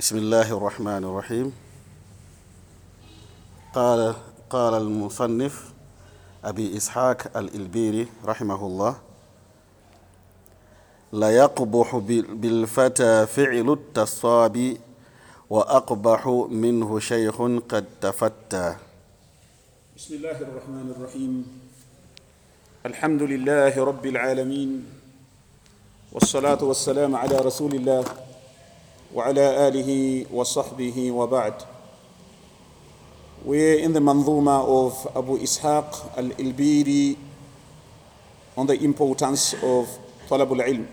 بسم الله الرحمن الرحيم. قال قال المصنف أبي إسحاق الإلبيري رحمه الله لا يقبح بالفتى فعل التصاب وأقبح منه شيخ قد تفتى. بسم الله الرحمن الرحيم. الحمد لله رب العالمين والصلاة والسلام على رسول الله وعلى آله وصحبه وبعد We're in the manzuma of Abu Ishaq al-Ilbiri on the importance of talabul ilm,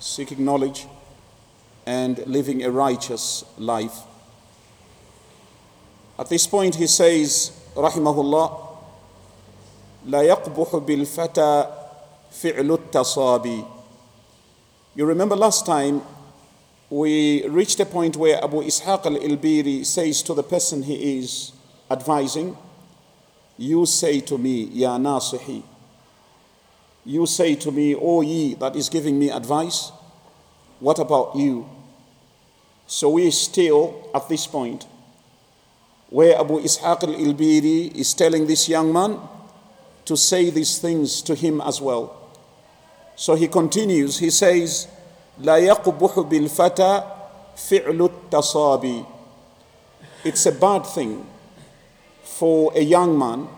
seeking knowledge and living a righteous life. At this point he says, rahimahullah, لا يقبح بالفتى فعل التصابي. You remember last time we reached a point where Abu Ishaq al-Ilbiri says to the person he is advising, You say to me, Ya Nasihi, you say to me, O ye that is giving me advice, what about you? So we're still at this point where Abu Ishaq al-Ilbiri is telling this young man to say these things to him as well. So he continues, he says, لا يقبح بالفتى فعل التصابي It's a bad thing for a young man,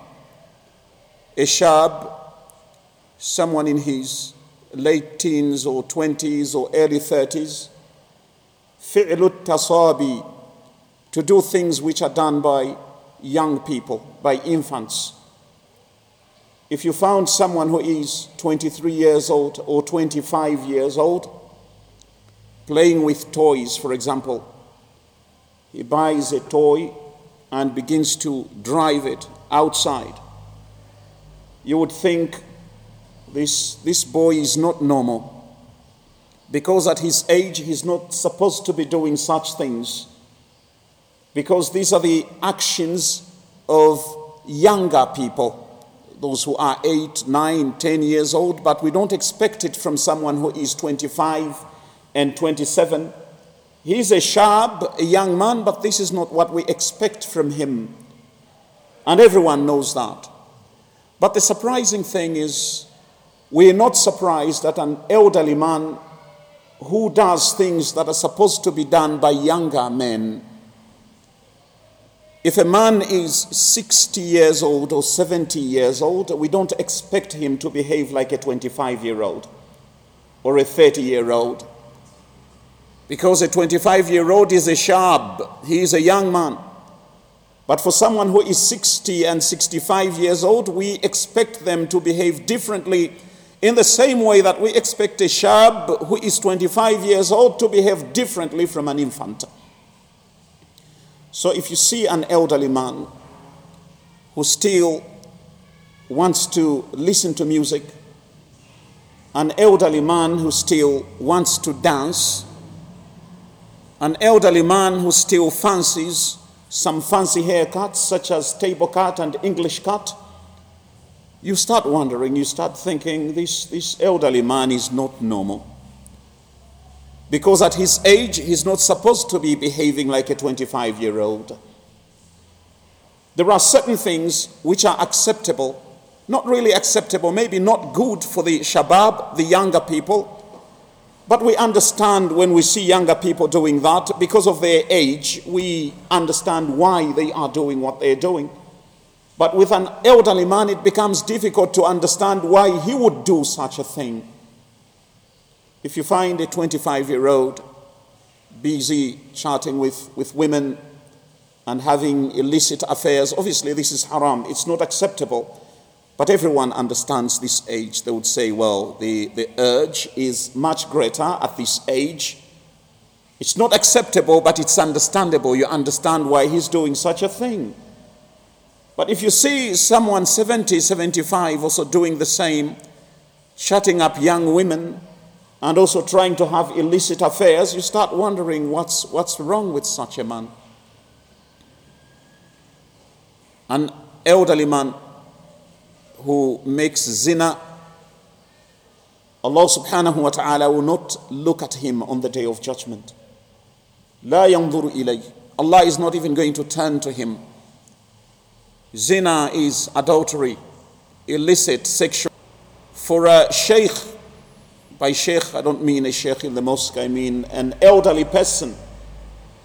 a shab, someone in his late teens or 20s or early 30s, فعل التصابي to do things which are done by young people, by infants. If you found someone who is 23 years old or 25 years old, playing with toys, for example, he buys a toy and begins to drive it outside. You would think this, this boy is not normal. Because at his age he's not supposed to be doing such things. Because these are the actions of younger people those who are 8 9 10 years old but we don't expect it from someone who is 25 and 27 he's a shab a young man but this is not what we expect from him and everyone knows that but the surprising thing is we're not surprised that an elderly man who does things that are supposed to be done by younger men if a man is 60 years old or 70 years old, we don't expect him to behave like a 25 year old or a 30 year old. Because a 25 year old is a shab, he is a young man. But for someone who is 60 and 65 years old, we expect them to behave differently in the same way that we expect a shab who is 25 years old to behave differently from an infant. So if you see an elderly man who still wants to listen to music, an elderly man who still wants to dance, an elderly man who still fancies some fancy haircuts such as table cut and English cut, you start wondering, you start thinking this, this elderly man is not normal. Because at his age, he's not supposed to be behaving like a 25 year old. There are certain things which are acceptable, not really acceptable, maybe not good for the shabab, the younger people. But we understand when we see younger people doing that, because of their age, we understand why they are doing what they're doing. But with an elderly man, it becomes difficult to understand why he would do such a thing. If you find a 25 year old busy chatting with, with women and having illicit affairs, obviously this is haram, it's not acceptable. But everyone understands this age. They would say, well, the, the urge is much greater at this age. It's not acceptable, but it's understandable. You understand why he's doing such a thing. But if you see someone 70, 75 also doing the same, shutting up young women, and also trying to have illicit affairs, you start wondering what's, what's wrong with such a man. An elderly man who makes zina, Allah subhanahu wa ta'ala will not look at him on the day of judgment. La yanzuru. Allah is not even going to turn to him. Zina is adultery, illicit sexual. For a sheikh, by sheikh I don't mean a sheikh in the mosque, I mean an elderly person,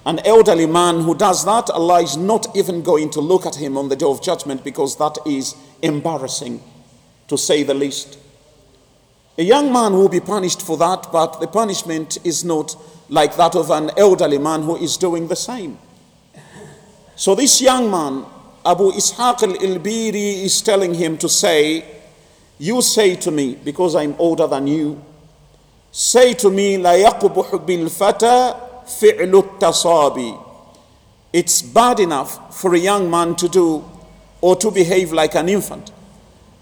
an elderly man who does that, Allah is not even going to look at him on the day of judgment because that is embarrassing, to say the least. A young man will be punished for that, but the punishment is not like that of an elderly man who is doing the same. So this young man, Abu Ishaq al Ilbiri, is telling him to say, You say to me, because I'm older than you, say to me, La yaqubuhu bil fata fi'lu tasabi. It's bad enough for a young man to do or to behave like an infant.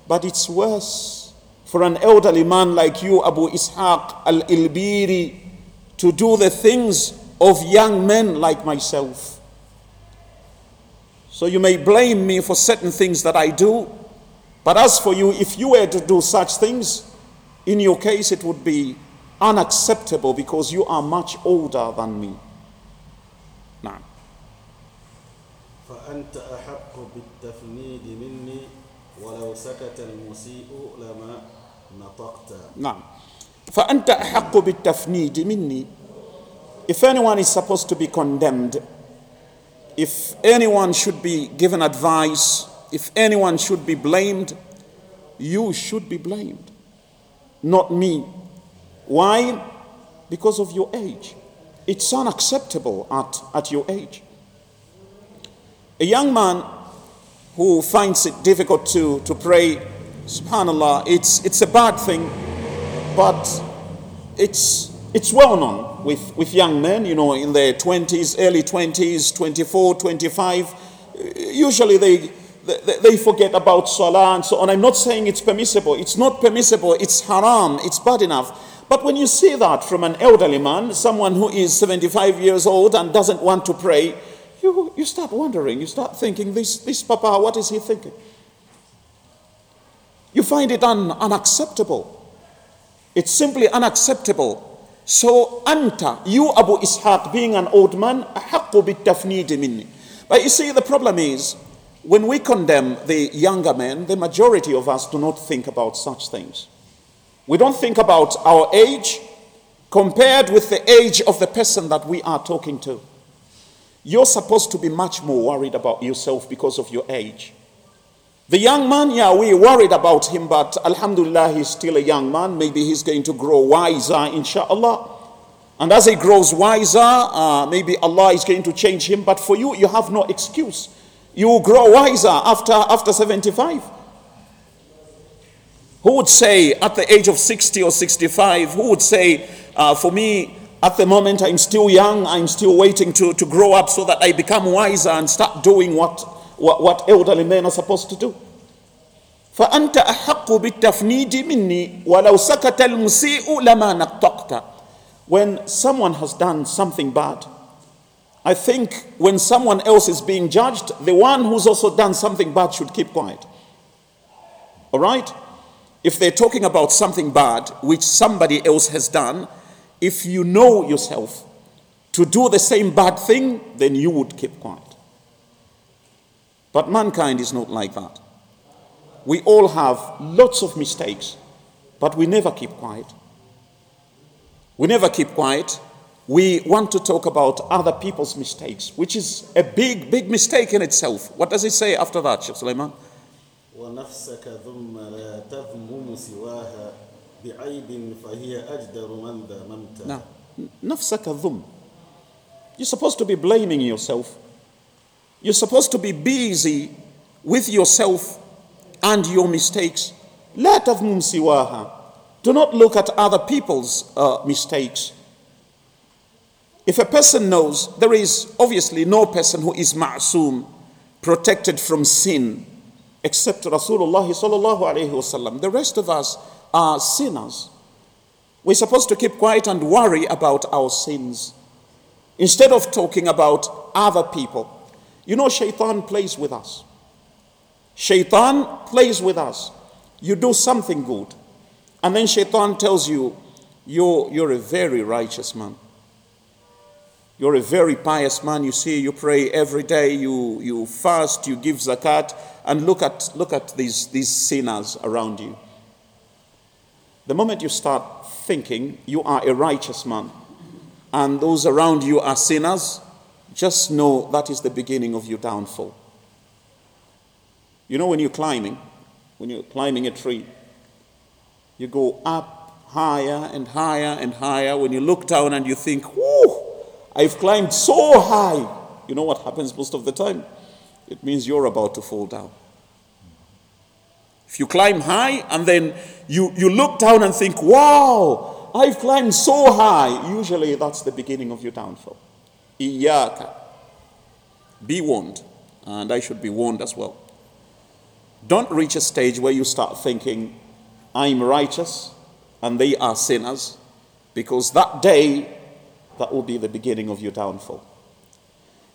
But it's worse for an elderly man like you, Abu Ishaq al-Ilbiri, to do the things of young men like myself. So you may blame me for certain things that I do, but as for you, if you were to do such things, in your case it would be unacceptable because you are much older than me. Now. فأنت أحق بالتفنيد مني ولو سكت المسيء لما نطقت نعم فأنت أحق بالتفنيد مني If anyone is supposed to be condemned, if anyone should be given advice, if anyone should be blamed, you should be blamed, not me. Why? Because of your age. It's unacceptable at, at your age. A young man who finds it difficult to, to pray, subhanAllah, it's, it's a bad thing, but it's, it's well known with, with young men, you know, in their 20s, early 20s, 24, 25. Usually they, they, they forget about salah and so on. I'm not saying it's permissible. It's not permissible. It's haram. It's bad enough. But when you see that from an elderly man, someone who is 75 years old and doesn't want to pray, you, you stop wondering, you stop thinking, this, this papa, what is he thinking? You find it un, unacceptable. It's simply unacceptable. So, anta, you Abu Ishaq, being an old man, ahakku bitafnid minni. But you see, the problem is, when we condemn the younger men, the majority of us do not think about such things. We don't think about our age compared with the age of the person that we are talking to. You're supposed to be much more worried about yourself because of your age. The young man, yeah, we're worried about him, but Alhamdulillah, he's still a young man. Maybe he's going to grow wiser, inshallah. And as he grows wiser, uh, maybe Allah is going to change him. But for you, you have no excuse. You grow wiser after, after 75. Who would say at the age of 60 or 65, who would say, uh, for me, at the moment, I'm still young, I'm still waiting to, to grow up so that I become wiser and start doing what, what, what elderly men are supposed to do. فأنت أحق بالتفنيد مني ولو سكت المسيء لما نطقت When someone has done something bad, I think when someone else is being judged, the one who's also done something bad should keep quiet. All right? If they're talking about something bad which somebody else has done, if you know yourself to do the same bad thing, then you would keep quiet. But mankind is not like that. We all have lots of mistakes, but we never keep quiet. We never keep quiet. We want to talk about other people's mistakes, which is a big, big mistake in itself. What does it say after that, Sheikh Sulaiman? ونفسك ثم لا تذمم سواها بعيب فهي أجدر من ذممت Now, نفسك ذم. You're supposed to be blaming yourself. You're supposed to be busy with yourself and your mistakes. لا تذمم سواها. Do not look at other people's uh, mistakes. If a person knows, there is obviously no person who is ma'soom, protected from sin, except Rasulullah sallallahu alayhi wasallam. The rest of us are sinners. We're supposed to keep quiet and worry about our sins instead of talking about other people. You know, shaitan plays with us. Shaitan plays with us. You do something good, and then shaitan tells you, you're, you're a very righteous man. You're a very pious man. You see, you pray every day, you, you fast, you give zakat, and look at, look at these, these sinners around you. The moment you start thinking you are a righteous man and those around you are sinners, just know that is the beginning of your downfall. You know, when you're climbing, when you're climbing a tree, you go up higher and higher and higher. When you look down and you think, whoo, I've climbed so high. You know what happens most of the time? It means you're about to fall down. If you climb high and then you, you look down and think, wow, I've climbed so high, usually that's the beginning of your downfall. Iyaka. Be warned. And I should be warned as well. Don't reach a stage where you start thinking, I'm righteous and they are sinners, because that day that will be the beginning of your downfall.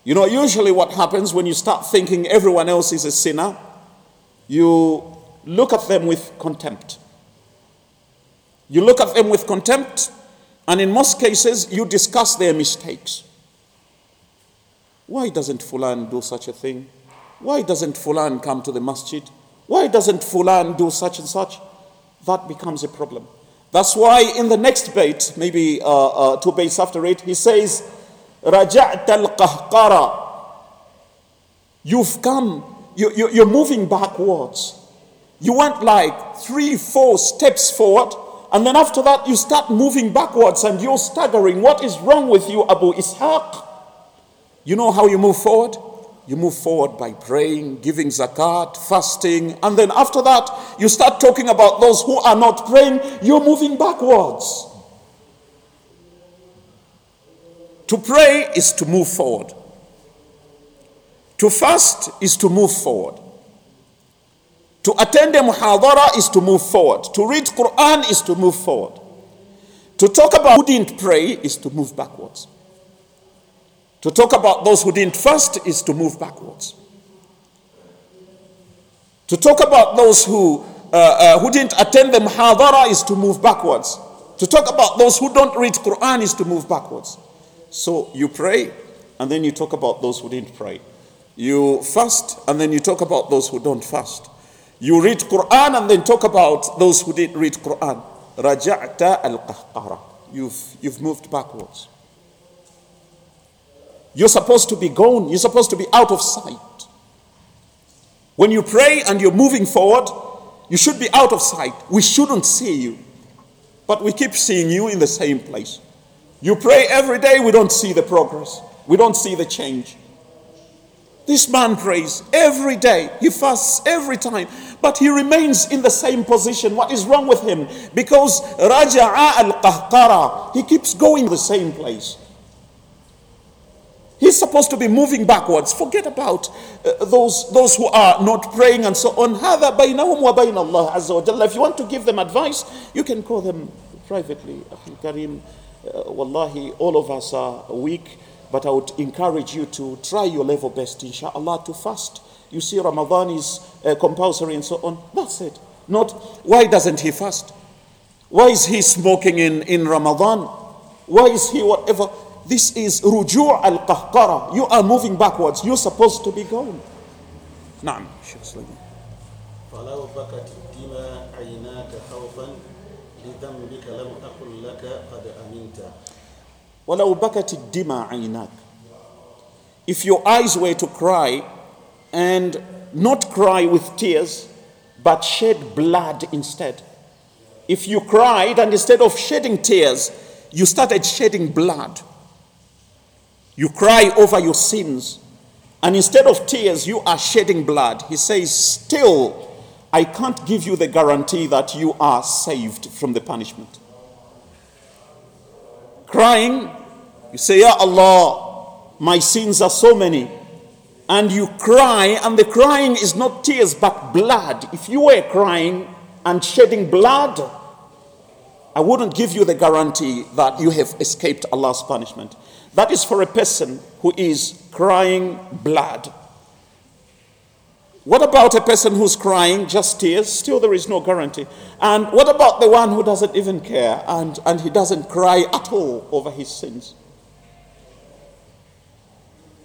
You know, usually what happens when you start thinking everyone else is a sinner, you look at them with contempt. You look at them with contempt, and in most cases, you discuss their mistakes. Why doesn't Fulan do such a thing? Why doesn't Fulan come to the masjid? Why doesn't Fulan do such and such? That becomes a problem. That's why in the next bait, maybe uh, uh, two baits after it, he says, Raja'ta al You've come, you, you, you're moving backwards. You went like three, four steps forward, and then after that, you start moving backwards and you're staggering. What is wrong with you, Abu Ishaq? You know how you move forward? you move forward by praying, giving zakat, fasting, and then after that, you start talking about those who are not praying, you're moving backwards. To pray is to move forward. To fast is to move forward. To attend a muhadara is to move forward. To read Quran is to move forward. To talk about who didn't pray is to move backwards. To talk about those who didn't fast is to move backwards. To talk about those who, uh, uh, who didn't attend the muhadara is to move backwards. To talk about those who don't read Quran is to move backwards. So you pray and then you talk about those who didn't pray. You fast and then you talk about those who don't fast. You read Quran and then talk about those who didn't read Quran. Raja'ta al-qahqara. You've, you've moved backwards. You're supposed to be gone. You're supposed to be out of sight. When you pray and you're moving forward, you should be out of sight. We shouldn't see you. But we keep seeing you in the same place. You pray every day, we don't see the progress. We don't see the change. This man prays every day. He fasts every time. But he remains in the same position. What is wrong with him? Because Raja'a al-Qahqara, he keeps going the same place. He's supposed to be moving backwards. Forget about uh, those, those who are not praying and so on. هذا بينهم وبين الله عز وجل. If you want to give them advice, you can call them privately. Karim, uh, wallahi, all of us are weak, but I would encourage you to try your level best, inshallah, to fast. You see, Ramadan is uh, compulsory and so on. That's it. Not why doesn't he fast? Why is he smoking in, in Ramadan? Why is he whatever? This is ruju' al-qahqara. You are moving backwards. You're supposed to be going. نعم شيخ سليمان فلو بكت الدماء عيناك خوفا لذنبك لم أقل لك قد أمنت ولو بكت الدماء عيناك If your eyes were to cry and not cry with tears but shed blood instead. If you cried and instead of shedding tears, you started shedding blood. You cry over your sins. And instead of tears, you are shedding blood. He says, Still, I can't give you the guarantee that you are saved from the punishment. Crying, you say, Ya Allah, my sins are so many. And you cry, and the crying is not tears but blood. If you were crying and shedding blood, I wouldn't give you the guarantee that you have escaped Allah's punishment. That is for a person who is crying blood. What about a person who's crying just tears? Still, there is no guarantee. And what about the one who doesn't even care and, and he doesn't cry at all over his sins?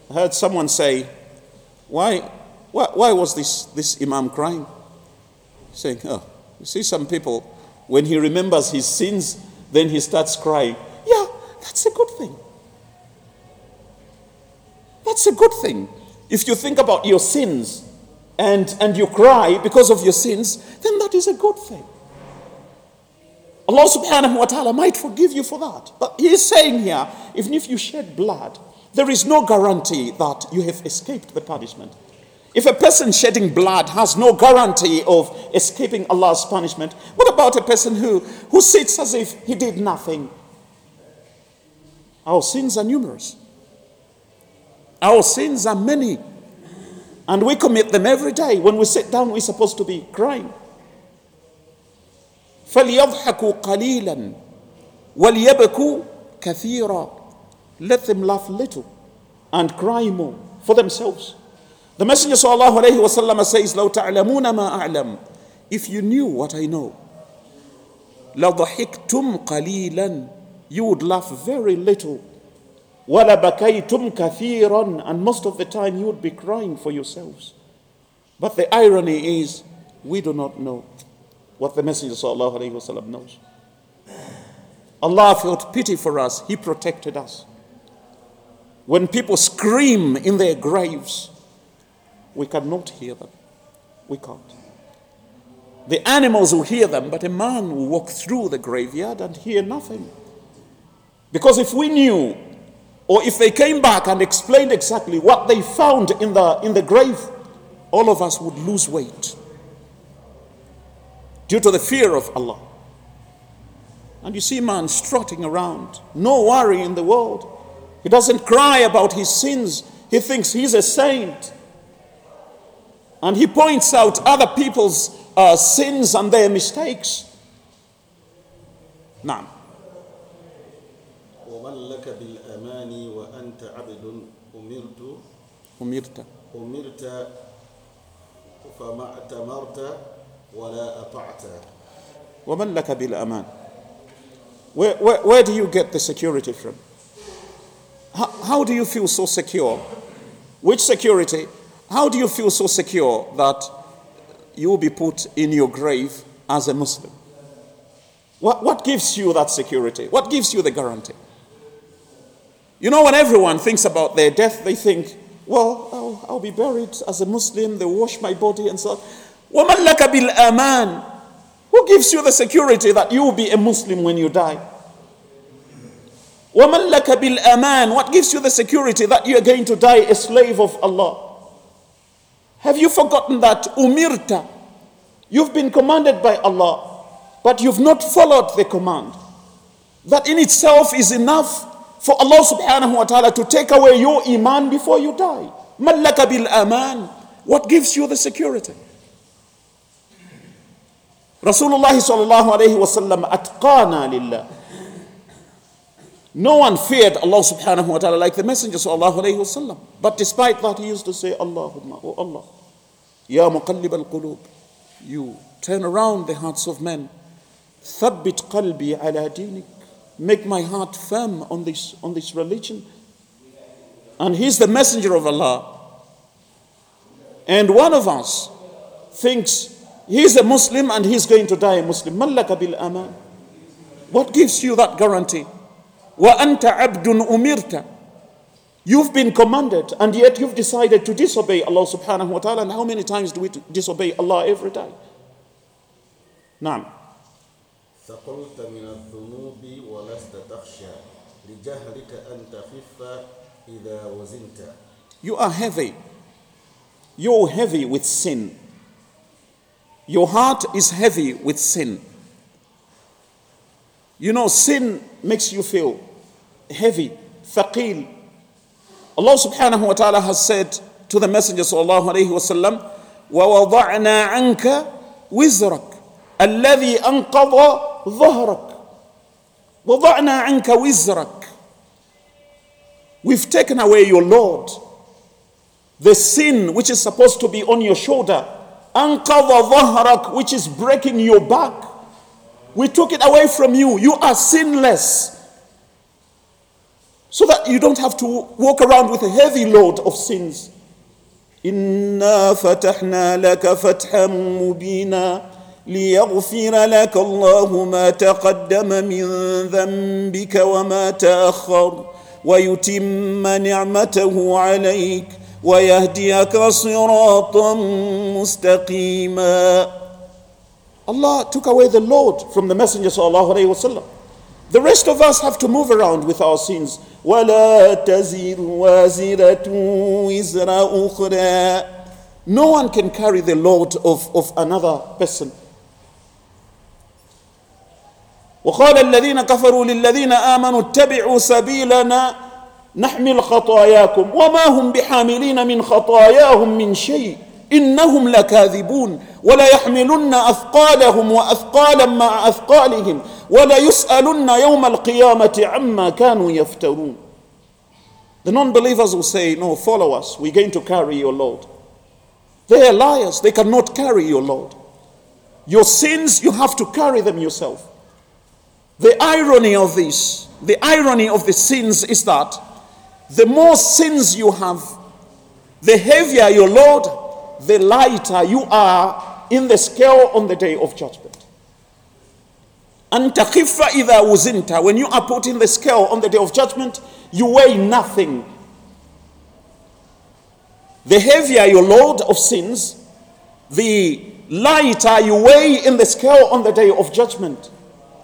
I heard someone say, why, why, why was this, this Imam crying? Saying, oh, you see some people, when he remembers his sins, then he starts crying. Yeah, that's a good thing. That's a good thing. If you think about your sins and, and you cry because of your sins, then that is a good thing. Allah subhanahu wa ta'ala might forgive you for that. But He is saying here, even if you shed blood, there is no guarantee that you have escaped the punishment. If a person shedding blood has no guarantee of escaping Allah's punishment, what about a person who, who sits as if he did nothing? Our sins are numerous. Our sins are many. And we commit them every day. When we sit down, we're supposed to be crying. فليضحكوا قليلا وليبكوا كثيرا let them laugh little and cry more for themselves the messenger sallallahu alaihi wasallam says لو تعلمون ما أعلم if you knew what I know لضحكتم قليلا you would laugh very little وَلَبَكَيْتُمْ كَثِيرًا And most of the time you would be crying for yourselves. But the irony is, we do not know what the Messenger ﷺ knows. Allah felt pity for us, He protected us. When people scream in their graves, we cannot hear them. We can't. The animals will hear them, but a man will walk through the graveyard and hear nothing. Because if we knew or if they came back and explained exactly what they found in the, in the grave, all of us would lose weight due to the fear of Allah. And you see man strutting around, no worry in the world. He doesn't cry about his sins. He thinks he's a saint. And he points out other people's uh, sins and their mistakes. Now, ومن لك بالأمان وأنت عبد أمرت أمرت أمرت فما أتمرت ولا أطعت ومن لك بالأمان where, where, where do you get the security from? How, how do you feel so secure? Which security? How do you feel so secure that you will be put in your grave as a Muslim? What, what gives you that security? What gives you the guarantee? You know, when everyone thinks about their death, they think, well, I'll, I'll be buried as a Muslim, they wash my body and so on. وَمَنْ لَكَ بِالْأَمَانِ Who gives you the security that you will be a Muslim when you die? وَمَنْ لَكَ بِالْأَمَانِ What gives you the security that you are going to die a slave of Allah? Have you forgotten that umirta? You've been commanded by Allah, but you've not followed the command. That in itself is enough for Allah subhanahu wa ta'ala to take away your iman before you die. Malaka bil aman. What gives you the security? Rasulullah sallallahu alayhi wasallam atqana lillah. No one feared Allah subhanahu wa ta'ala like the Messenger sallallahu alayhi wasallam. But despite that, he used to say, Allahumma, O oh Allah, Ya muqallib al qulub, you turn around the hearts of men. Thabbit qalbi ala dinik make my heart firm on this, on this religion. And he's the messenger of Allah. And one of us thinks he's a Muslim and he's going to die a Muslim. Mallaka bil aman. What gives you that guarantee? Wa anta abdun umirta. You've been commanded and yet you've decided to disobey Allah subhanahu wa ta'ala. And how many times do we disobey Allah every day? Now. ثقلت من الذنوب ولست تخشى لجهلك أن تخف إذا وزنت You are heavy. You're heavy with sin. Your heart is heavy with sin. You know, sin makes you feel heavy, thaqil. Allah subhanahu wa ta'ala has said to the Messenger sallallahu alayhi wa sallam, وَوَضَعْنَا عَنْكَ وِزْرَكَ الذي أنقض ظهرك وضعنا عنك وزرك We've taken away your Lord. The sin which is supposed to be on your shoulder. أنقض ظهرك which is breaking your back. We took it away from you. You are sinless. So that you don't have to walk around with a heavy load of sins. إنا فتحنا لك فتحا مبينا ليغفر لك الله ما تقدم من ذنبك وما تأخر ويتم نعمته عليك ويهديك صراطا مستقيما Allah took away the load from the Messenger sallallahu alayhi wasallam. The rest of us have to move around with our sins. وَلَا تَزِرُ وَازِرَةٌ وِزْرَ أُخْرَى No one can carry the load of, of another person. وقال الذين كفروا للذين آمنوا اتبعوا سبيلنا نحمل خطاياكم وما هم بحاملين من خطاياهم من شيء إنهم لكاذبون ولا يحملن أثقالهم وأثقالا مع أثقالهم ولا يسألن يوم القيامة عما كانوا يفترون The non-believers will say, no, follow us. We're going to carry your load. They are liars. They cannot carry your load. Your sins, you have to carry them yourself. The irony of this, the irony of the sins is that the more sins you have, the heavier your load, the lighter you are in the scale on the day of judgment. And takhifa idha wuzinta, when you are put in the scale on the day of judgment, you weigh nothing. The heavier your load of sins, the lighter you weigh in the scale on the day of judgment.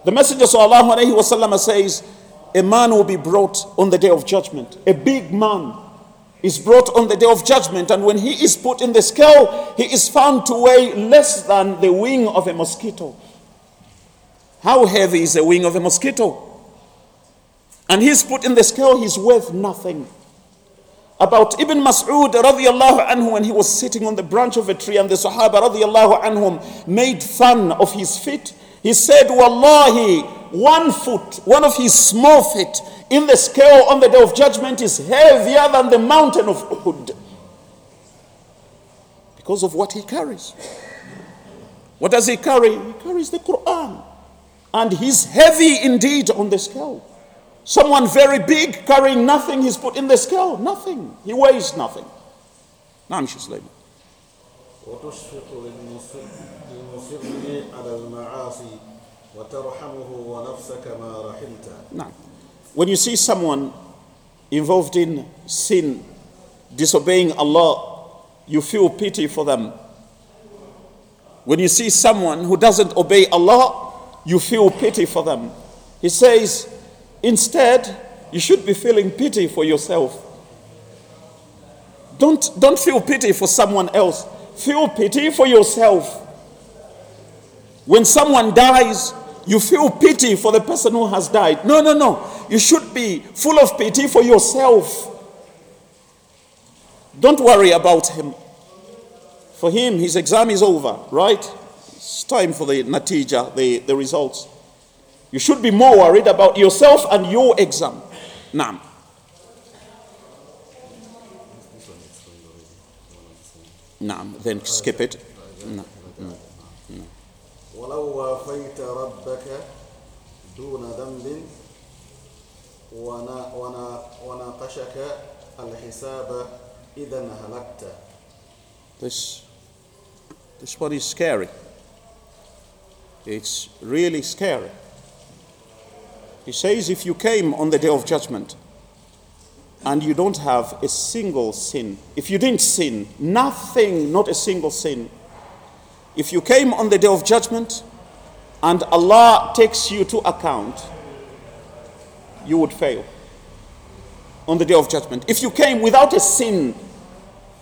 The Messenger وسلم, says, A man will be brought on the day of judgment, a big man is brought on the day of judgment, and when he is put in the scale, he is found to weigh less than the wing of a mosquito. How heavy is the wing of a mosquito? And he's put in the scale, he's worth nothing. About Ibn Mas'ud radiallahu anhu when he was sitting on the branch of a tree and the Sahaba radiallahu anhum made fun of his feet. he said, Wallahi, one foot, one of his small feet in the scale on the day of judgment is heavier than the mountain of Uhud because of what he carries. What does he carry? He carries the Quran. And he's heavy indeed on the scale. Someone very big carrying nothing, he's put in the scale, nothing. He weighs nothing. Naam Sheikh Sulaiman. وتشفق للمصر على المعاصي وترحمه ونفسك ما رحمته نعم when you see someone involved in sin, disobeying Allah, you feel pity for them. When you see someone who doesn't obey Allah, you feel pity for them. He says, instead, you should be feeling pity for yourself. Don't, don't feel pity for someone else. Feel pity for yourself. When someone dies, you feel pity for the person who has died. No, no, no. You should be full of pity for yourself. Don't worry about him. For him, his exam is over, right? It's time for the natija, the, the results. You should be more worried about yourself and your exam. Now. Now, then skip it. No. ولو وافيت ربك دون ذنب وناقشك الحساب إذا هلكت This, this one is scary. It's really scary. He says if you came on the day of judgment and you don't have a single sin, if you didn't sin, nothing, not a single sin, if you came on the day of judgment and Allah takes you to account, you would fail on the day of judgment. If you came without a sin,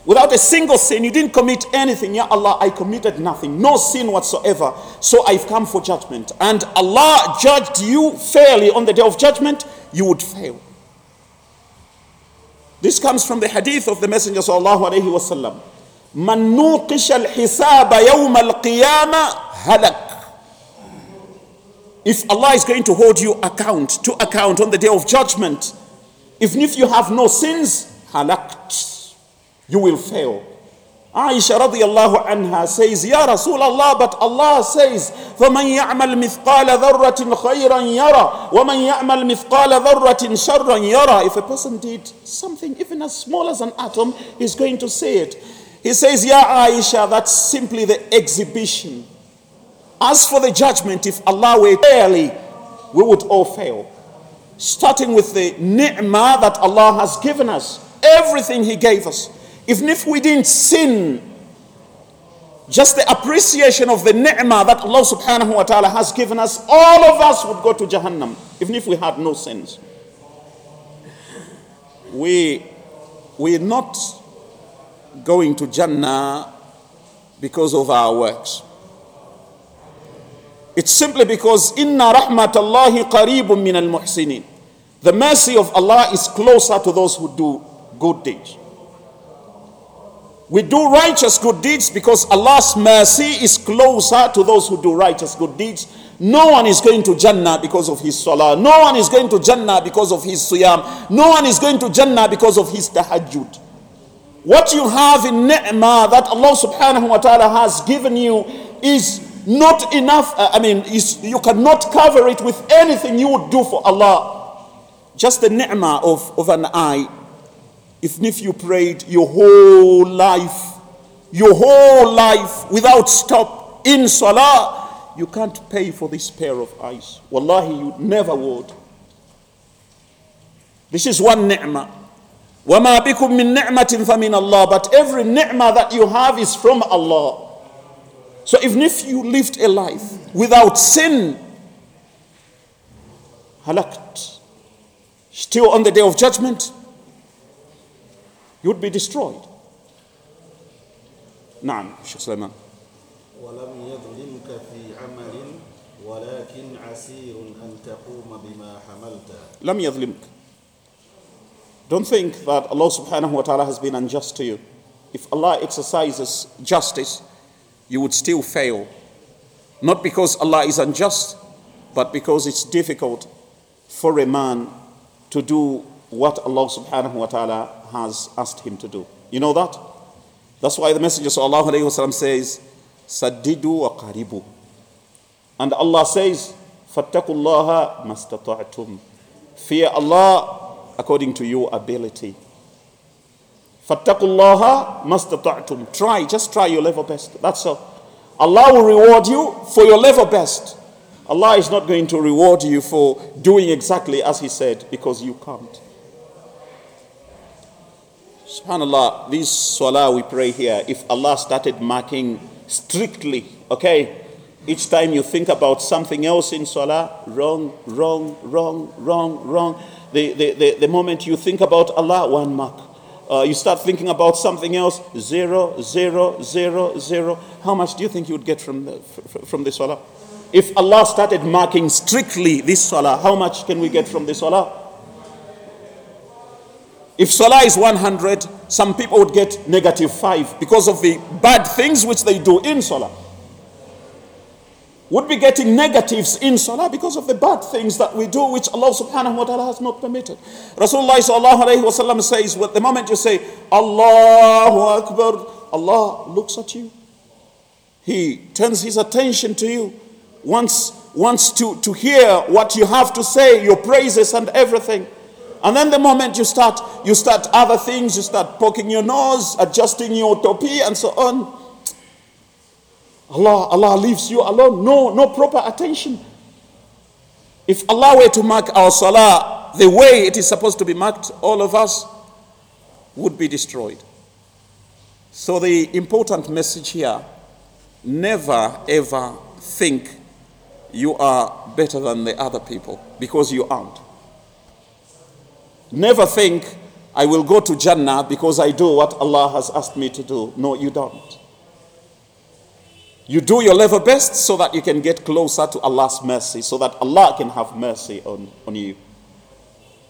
without a single sin, you didn't commit anything. Ya Allah, I committed nothing, no sin whatsoever. So I've come for judgment. And Allah judged you fairly on the day of judgment, you would fail. This comes from the hadith of the Messenger sallallahu alaihi wasallam. من نوقش الحساب يوم القيامة هلك If Allah is going to hold you account to account on the day of judgment, even if you have no sins, halakt, you will fail. Aisha radiallahu anha says, Ya Rasulullah, but Allah says, فَمَنْ يَعْمَلْ مِثْقَالَ ذَرَّةٍ خَيْرًا يَرَى وَمَنْ يَعْمَلْ مِثْقَالَ ذَرَّةٍ شَرًّا يَرَى If a person did something even as small as an atom, he's going to say it. He says, Ya Aisha, that's simply the exhibition. As for the judgment, if Allah were fairly, we would all fail. Starting with the ni'mah that Allah has given us, everything He gave us. Even if we didn't sin, just the appreciation of the ni'mah that Allah subhanahu wa ta'ala has given us, all of us would go to Jahannam, even if we had no sins. We, we're not going to Jannah because of our works. It's simply because inna rahmatallahi qareebun min al-muhsinin. The mercy of Allah is closer to those who do good deeds. We do righteous good deeds because Allah's mercy is closer to those who do righteous good deeds. No one is going to Jannah because of his salah. No one is going to Jannah because of his suyam. No one is going to Jannah because of his tahajjud. What you have in ni'mah that Allah subhanahu wa ta'ala has given you is not enough. Uh, I mean, you cannot cover it with anything you would do for Allah. Just the ni'mah of, of an eye. Even if you prayed your whole life, your whole life without stop in salah, you can't pay for this pair of eyes. Wallahi, you never would. This is one ni'mah. وَمَا بِكُم مِّن نِعْمَةٍ فَمِنَ اللَّهِ But every ni'mah that you have is from Allah. So even if you lived a life without sin, halakt, still on the day of judgment, you would be destroyed. نعم شيخ سليمان ولم يظلمك في عمل ولكن عسير أن تقوم بما حملت لم يظلمك Don't think that Allah subhanahu wa ta'ala has been unjust to you. If Allah exercises justice, you would still fail. Not because Allah is unjust, but because it's difficult for a man to do what Allah subhanahu wa ta'ala has asked him to do. You know that? That's why the Messenger wa says, Saddidu wa qaribu. And Allah says, Fattakullaha mastata'tum. Fear Allah according to your ability. Fattakullaha mastata'tum. Try, just try your level best. That's all. Allah will reward you for your level best. Allah is not going to reward you for doing exactly as He said because you can't. Subhanallah, this salah we pray here, if Allah started marking strictly, okay, each time you think about something else in salah, wrong, wrong, wrong, wrong, wrong. The, the, the, the moment you think about Allah, one mark. Uh, you start thinking about something else, zero, zero, zero, zero. How much do you think you would get from the, from the salah? If Allah started marking strictly this salah, how much can we get from the salah? If salah is 100, some people would get negative 5 because of the bad things which they do in salah. Would be getting negatives in salah because of the bad things that we do which Allah subhanahu wa ta'ala has not permitted. Rasulullah sallallahu alayhi wa sallam says, well, the moment you say, Allahu Akbar, Allah looks at you. He turns his attention to you, wants, wants to, to hear what you have to say, your praises and everything. And then the moment you start, you start other things, you start poking your nose, adjusting your topi, and so on. Allah, Allah leaves you alone. No, no proper attention. If Allah were to mark our salah the way it is supposed to be marked, all of us would be destroyed. So the important message here, never ever think you are better than the other people because you aren't. Never think I will go to Jannah because I do what Allah has asked me to do. No, you don't. You do your level best so that you can get closer to Allah's mercy, so that Allah can have mercy on, on you.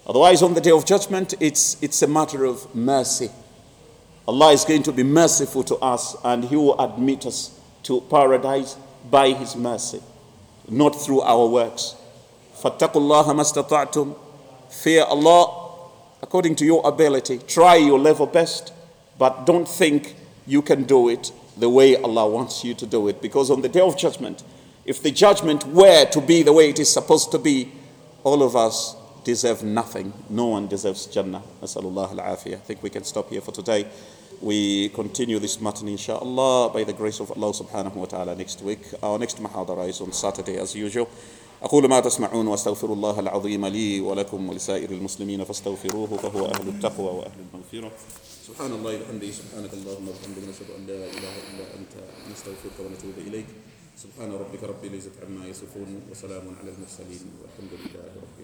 Otherwise, on the day of judgment, it's, it's a matter of mercy. Allah is going to be merciful to us and He will admit us to paradise by His mercy, not through our works. فَاتَّقُوا اللَّهَ مَا Fear Allah according to your ability. Try your level best, but don't think you can do it the way Allah wants you to do it. Because on the day of judgment, if the judgment were to be the way it is supposed to be, all of us deserve nothing. No one deserves Jannah. I think we can stop here for today. We continue this matter inshallah by the grace of Allah subhanahu wa ta'ala next week. Our next muhadara is on Saturday as usual. أقول ما تسمعون وأستغفر الله العظيم لي ولكم ولسائر المسلمين فاستغفروه فهو أهل التقوى وأهل المغفرة. سبحان الله وبحمده. سبحانك اللهم وبحمدك نشهد أن لا إله إلا أنت نستغفرك ونتوب إليك. سبحان ربك رب العزة عما يصفون وسلام على المرسلين والحمد لله رب العالمين.